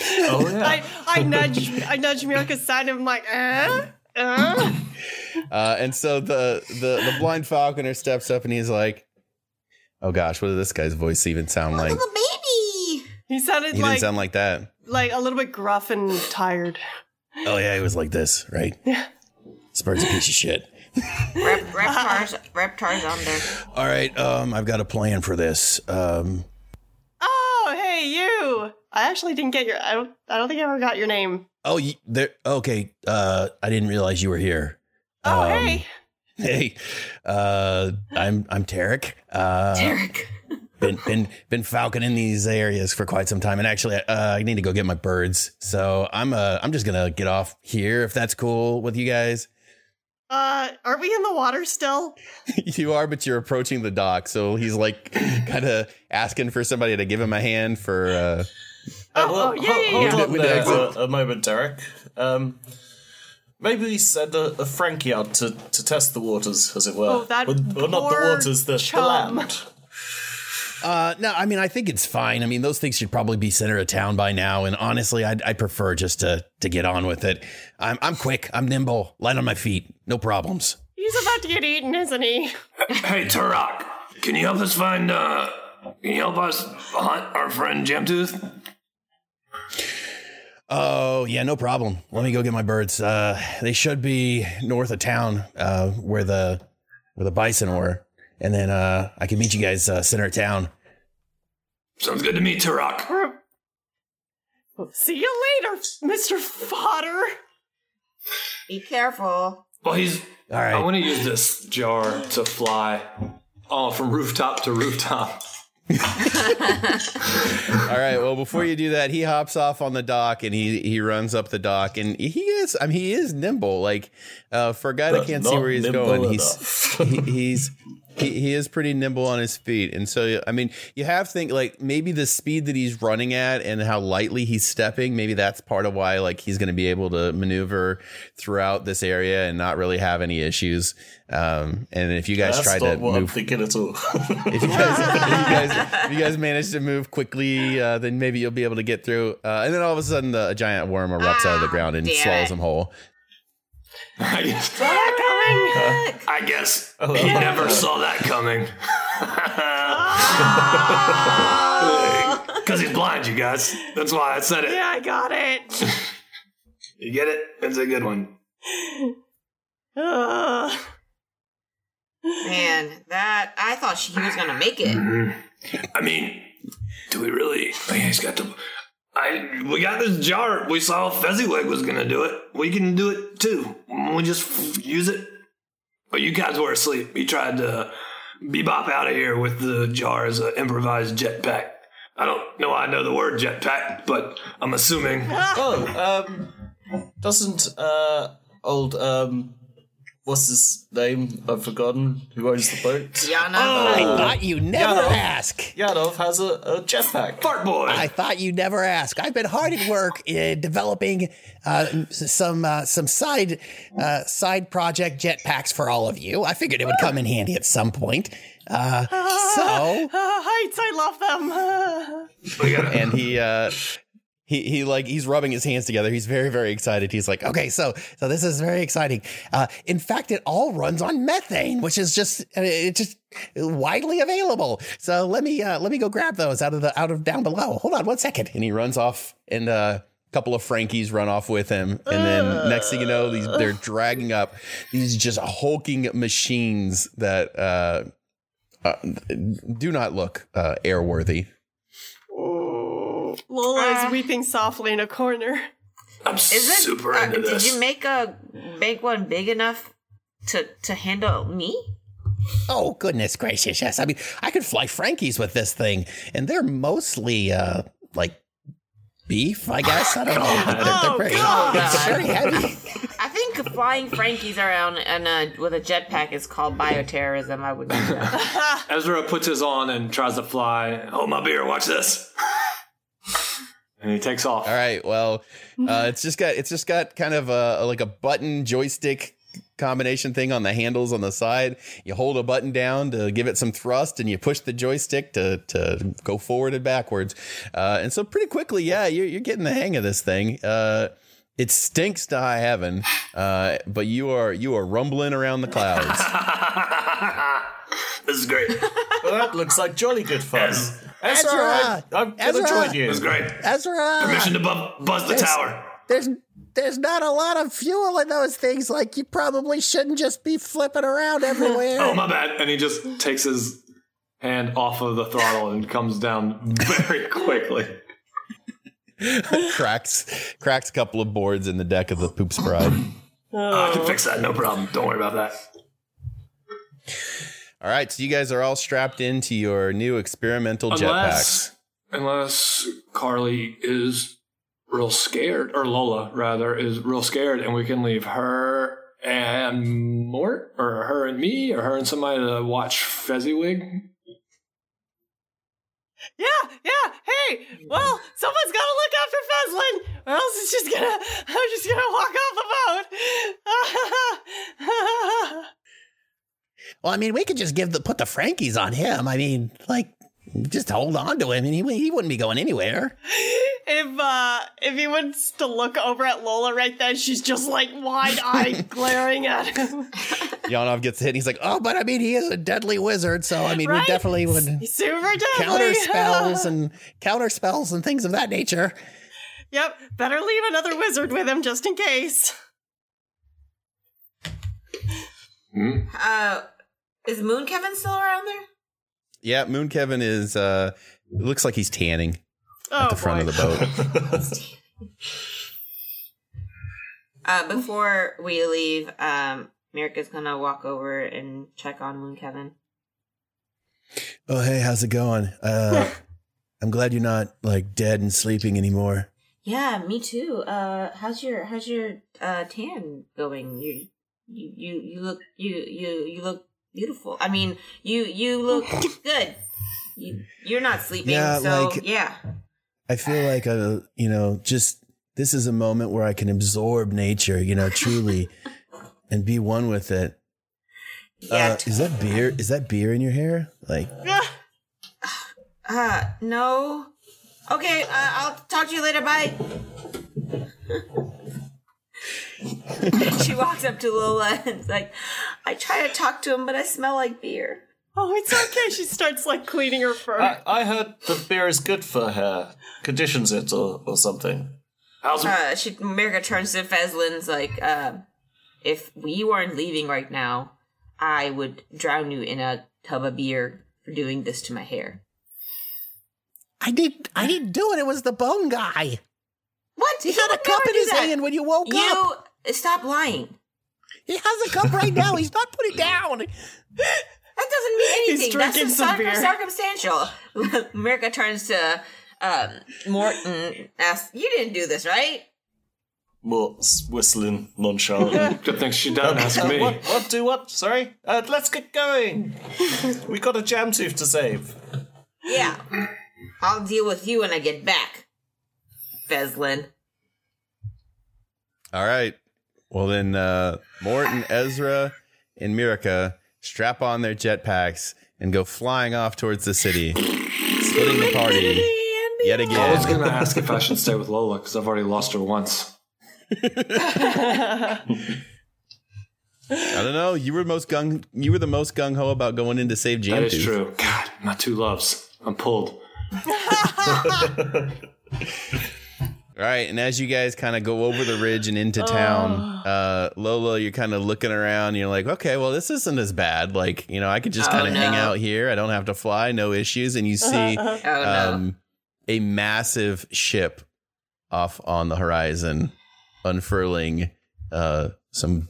Oh yeah. I, I nudge I nudge Mirka's side and I'm like, eh? Uh? Uh, and so the, the the blind falconer steps up and he's like, "Oh gosh, what did this guy's voice even sound like?" A little baby. He sounded He like didn't sound like that. like a little bit gruff and tired. Oh yeah, he was like this, right? This bird's a piece of shit. Rep, reptars, reptars on there. All right, um, I've got a plan for this. Um, Oh, hey you! I actually didn't get your. I don't. I don't think I ever got your name. oh, you, there. Okay, uh, I didn't realize you were here. Oh, Um, hey. Hey, uh, I'm I'm Tarek. Uh, Tarek. been been been falconing these areas for quite some time, and actually, uh, I need to go get my birds. So I'm uh I'm just gonna get off here if that's cool with you guys. Uh, are we in the water still? you are, but you're approaching the dock, so he's like kind of asking for somebody to give him a hand for. uh Uh, well, oh, yeah, ho- yeah, hold yeah. on there for a moment, Derek. Um, maybe we send a, a Frankie out to, to test the waters, as it were. Oh, that or, or not the poor waters, the, the land. Uh, no, I mean, I think it's fine. I mean, those things should probably be center of town by now. And honestly, I'd, I'd prefer just to to get on with it. I'm I'm quick. I'm nimble. Light on my feet. No problems. He's about to get eaten, isn't he? Hey, Turok, can you help us find, uh, can you help us hunt our friend Jamtooth? Oh yeah, no problem. Let me go get my birds. Uh, they should be north of town, uh, where the where the bison were, and then uh, I can meet you guys uh, center of town. Sounds good to me, Turok. See you later, Mr. Fodder. Be careful. Well, he's. All right. I want to use this jar to fly oh, from rooftop to rooftop. All right. Well, before you do that, he hops off on the dock and he he runs up the dock and he is I mean he is nimble. Like uh, for a guy that can't see where he's nimble going, he's he, he's he, he is pretty nimble on his feet. And so I mean, you have to think like maybe the speed that he's running at and how lightly he's stepping. Maybe that's part of why like he's going to be able to maneuver throughout this area and not really have any issues. Um, and if you guys That's try to what I'm move thinking at all. if you guys, if you guys, if you guys manage to move quickly, uh, then maybe you'll be able to get through. Uh, and then all of a sudden, the, a giant worm erupts out of the ground and swallows it. him whole. I guess, Coming. I guess he never saw that coming. Ah. Because he's blind, you guys. That's why I said it. Yeah, I got it. You get it? It's a good one. Ugh. Man, that I thought she, he was gonna make it. Mm-hmm. I mean, do we really? Oh, yeah, he's got the. I we got this jar. We saw Fezziwig was gonna do it. We can do it too. We just f- use it. But you guys were asleep. He tried to bebop out of here with the jar as an improvised jetpack. I don't know. I know the word jetpack, but I'm assuming. oh, um, doesn't uh old um, what's his name? I've forgotten. Who owns the boat? Yana. I Oh. thought you never Yanov. ask. Yanov has a, a jetpack. Fart boy. I thought you'd never ask. I've been hard at work in developing uh, some uh, some side uh, side project jetpacks for all of you. I figured it would come in handy at some point. Uh, so Uh, heights, I love them. And he uh, he he like he's rubbing his hands together. He's very very excited. He's like, okay, so so this is very exciting. Uh, in fact, it all runs on methane, which is just uh, it's just widely available. So let me uh, let me go grab those out of the out of down below. Hold on one second. And he runs off, and uh, a couple of Frankies run off with him. And then next thing you know, these they're dragging up these just hulking machines that uh, uh, do not look uh, airworthy. Lola is weeping softly in a corner. I'm Is it, super uh, into Did this. you make a make one big enough to to handle me? Oh goodness gracious! Yes, I mean I could fly Frankies with this thing, and they're mostly uh like beef, I guess. I don't know. They're, they're Oh, pretty, God. it's very heavy. I think flying Frankies around and uh, with a jetpack is called bioterrorism. I would do. Ezra puts his on and tries to fly. Hold my beer. Watch this. And he takes off. All right. Well, uh, it's just got it's just got kind of a like a button joystick combination thing on the handles on the side. You hold a button down to give it some thrust, and you push the joystick to to go forward and backwards. Uh, and so pretty quickly, yeah, you're, you're getting the hang of this thing. Uh, it stinks to high heaven, uh, but you are you are rumbling around the clouds. this is great. well, that looks like jolly good fun. Ezra! Ezra, I, I'm gonna Ezra! join you. It was great. Ezra, Permission to bu- buzz the There's- tower. There's there's not a lot of fuel in those things. Like you probably shouldn't just be flipping around everywhere. Oh, my bad. And he just takes his hand off of the throttle and comes down very quickly. cracks cracks a couple of boards in the deck of the Poops Pride. I can fix that. No problem. Don't worry about that. All right, so you guys are all strapped into your new experimental jetpacks. Unless, unless Carly is real scared, or Lola rather is real scared, and we can leave her and Mort, or her and me, or her and somebody to watch Fezziwig. Yeah, yeah. Hey, well, someone's got to look after Feslin, or else it's just gonna. I'm just gonna walk off the boat. Well, I mean, we could just give the put the Frankies on him. I mean, like just hold on to him, and he he wouldn't be going anywhere. if uh, if he wants to look over at Lola right then, she's just like wide eyed glaring at him. Yanov gets hit and he's like, Oh, but I mean, he is a deadly wizard, so I mean, we definitely would He's super deadly. counter spells and counter spells and things of that nature. Yep, better leave another wizard with him just in case. Uh, is Moon Kevin still around there? Yeah, Moon Kevin is uh it looks like he's tanning Oh, at the front boy. of the boat. Uh, before we leave, um, Mirka's gonna walk over and check on Moon Kevin. oh hey, how's it going? Uh I'm glad you're not like dead and sleeping anymore. Yeah, me too. Uh, how's your how's your uh tan going? You you you, you look you you you look beautiful. I mean, you you look good. You you're not sleeping, Yeah, so like- yeah. I feel like uh you know, just this is a moment where I can absorb nature, you know, truly and be one with it. Yeah. Uh, is that beer? Is that beer in your hair? Like Uh, no. Okay, uh, I'll talk to you later. Bye. she walks up to Lola and is like, I try to talk to him, but I smell like beer. Oh, it's okay. She starts like cleaning her fur. I, I heard that beer is good for hair. Conditions it or, or something. How's Uh, she Mirka turns to Fezlin's like, uh, if we weren't leaving right now, I would drown you in a tub of beer for doing this to my hair. I did. I didn't do it. It was the bone guy. What? He had a cup in his hand when you woke you up. Stop lying. He has a cup right now. He's not putting it down. That doesn't mean anything. That's drinking just some beer. circumstantial. Mirka turns to um, Morton, asks, "You didn't do this, right?" Mort's whistling nonchalantly. Good thing she doesn't ask me. What, what? Do what? Sorry? Uh, let's get going. we got a Jamtooth to save. Yeah. I'll deal with you when I get back, Feslin. All right. Well then uh Morton, Ezra, and Mirka strap on their jetpacks and go flying off towards the city, splitting the party yet again. I was gonna ask if I should stay with Lola because I've already lost her once. I don't know. You were most gung. You were the most gung ho about going in to save Jamtooth. That is true. God, my two loves. I'm pulled. All right, and as you guys kind of go over the ridge and into town, uh, Lola, you're kind of looking around. You're like, okay, well, this isn't as bad. Like, you know, I could just Oh, kind of hang no. out here. I don't have to fly, no issues. And you see Oh, no. um, a massive ship off on the horizon, unfurling uh, some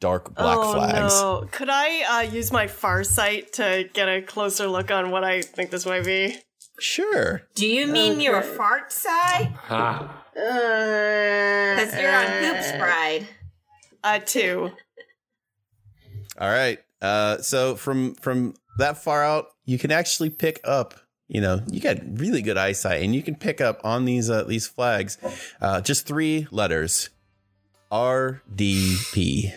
dark black oh, flags. No. Could I uh, use my far sight to get a closer look on what I think this might be? Sure. Do you mean your fart side? Ah. Because you're on Poops Pride. Uh, two. All right. Uh, so from from that far out, you can actually pick up. You know, you got really good eyesight, and you can pick up on these uh, these flags, uh, just three letters: R D P.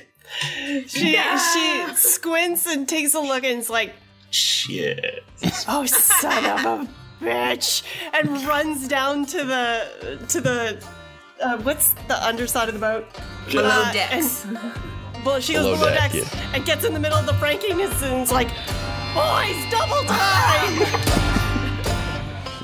She she squints and takes a look and is like, Shit. "Oh, son of a bitch!" and runs down to the to the uh, what's the underside of the boat? Below Uh, decks. and- well, she goes Below below deck, decks yeah. and gets in the middle of the Frankies and is like, "Boys, double time!"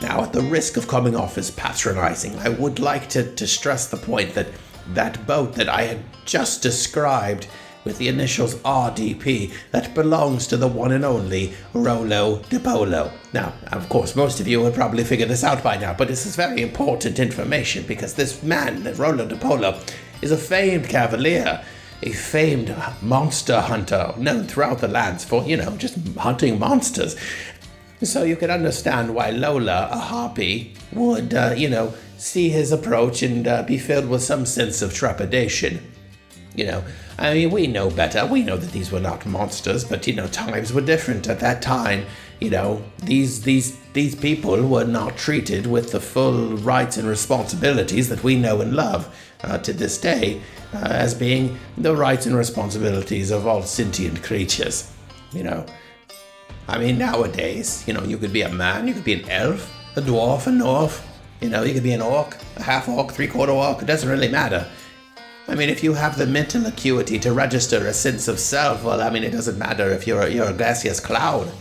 Now, at the risk of coming off as patronizing, I would like to, to stress the point that that boat that I had just described with the initials RDP, that belongs to the one and only Rolo de Polo. Now, of course, most of you would probably figure this out by now, but this is very important information because this man, Rolo de Polo, is a famed cavalier, a famed monster hunter known throughout the lands for, you know, just hunting monsters. So you can understand why Lola, a harpy, would, uh, you know, see his approach and uh, be filled with some sense of trepidation. You know, I mean, we know better. We know that these were not monsters, but you know, times were different at that time. You know, these these these people were not treated with the full rights and responsibilities that we know and love uh, to this day uh, as being the rights and responsibilities of all sentient creatures. You know, I mean, nowadays, you know, you could be a man, you could be an elf, a dwarf, a north. You know, you could be an orc, a half orc, three quarter orc. It doesn't really matter. I mean, if you have the mental acuity to register a sense of self, well, I mean, it doesn't matter if you're you're a gaseous cloud,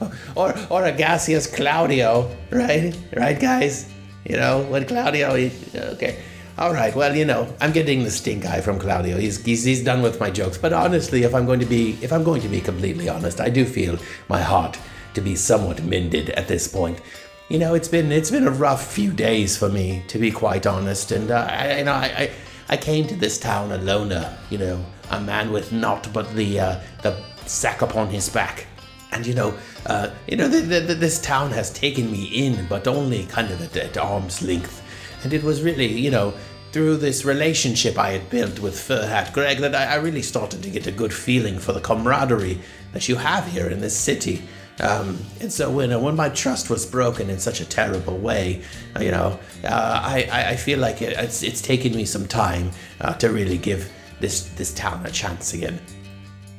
or or a gaseous Claudio, right? Right, guys? You know, when Claudio, he, okay. All right, well, you know, I'm getting the stink eye from Claudio. He's, he's he's done with my jokes. But honestly, if I'm going to be if I'm going to be completely honest, I do feel my heart to be somewhat mended at this point. You know, it's been it's been a rough few days for me, to be quite honest. And uh, I, you know, I, I I came to this town a loner. You know, a man with naught but the uh, the sack upon his back. And you know, uh, you know, this town has taken me in, but only kind of at, at arm's length. And it was really, you know, through this relationship I had built with Fur Hat Greg that I, I really started to get a good feeling for the camaraderie that you have here in this city. Um, and so when uh, when my trust was broken in such a terrible way, uh, you know, uh, I, I feel like it, it's it's taken me some time uh, to really give this this town a chance again.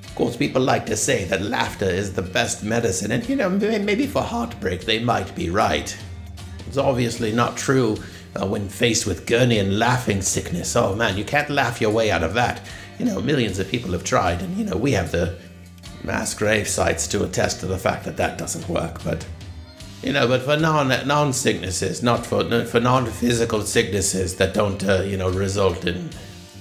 Of course, people like to say that laughter is the best medicine, and you know, maybe for heartbreak they might be right. It's obviously not true uh, when faced with Gurnean laughing sickness. Oh man, you can't laugh your way out of that. You know, millions of people have tried, and you know, we have the mass grave sites to attest to the fact that that doesn't work. But you know, but for non non sicknesses, not for for non physical sicknesses that don't uh, you know result in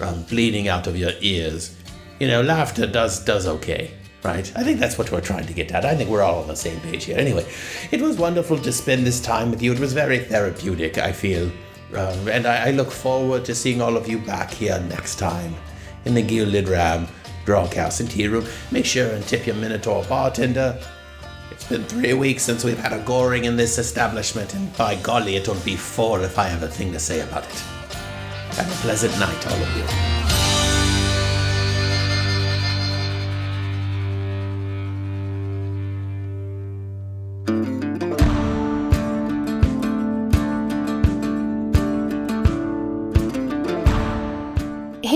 um, bleeding out of your ears, you know, laughter does does okay. Right? I think that's what we're trying to get at. I think we're all on the same page here. Anyway, it was wonderful to spend this time with you. It was very therapeutic, I feel. Um, and I, I look forward to seeing all of you back here next time in the Gilded Ram Grog House and Tea Room. Make sure and tip your Minotaur bartender. It's been three weeks since we've had a goring in this establishment, and by golly, it'll be four if I have a thing to say about it. Have a pleasant night, all of you.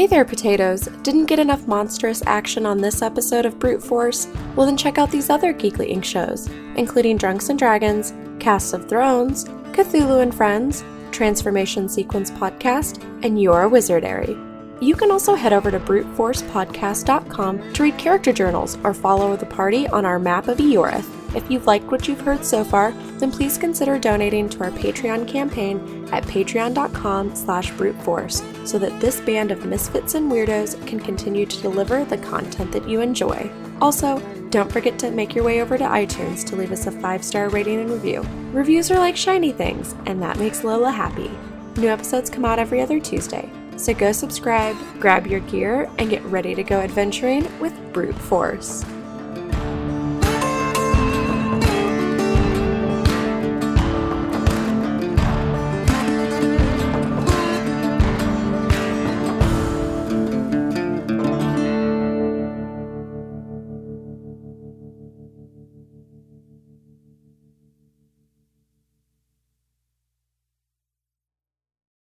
There, potatoes! Didn't get enough monstrous action on this episode of Brute Force? Well, then check out these other Geekly Inc. shows, including Drunks and Dragons, Casts of Thrones, Cthulhu and Friends, Transformation Sequence Podcast, and Your Wizardary. You can also head over to bruteforcepodcast.com to read character journals or follow the party on our map of Eorith. If you've liked what you've heard so far, then please consider donating to our Patreon campaign at patreon.com slash bruteforce so that this band of misfits and weirdos can continue to deliver the content that you enjoy. Also, don't forget to make your way over to iTunes to leave us a five-star rating and review. Reviews are like shiny things, and that makes Lola happy. New episodes come out every other Tuesday. So go subscribe, grab your gear, and get ready to go adventuring with Brute Force.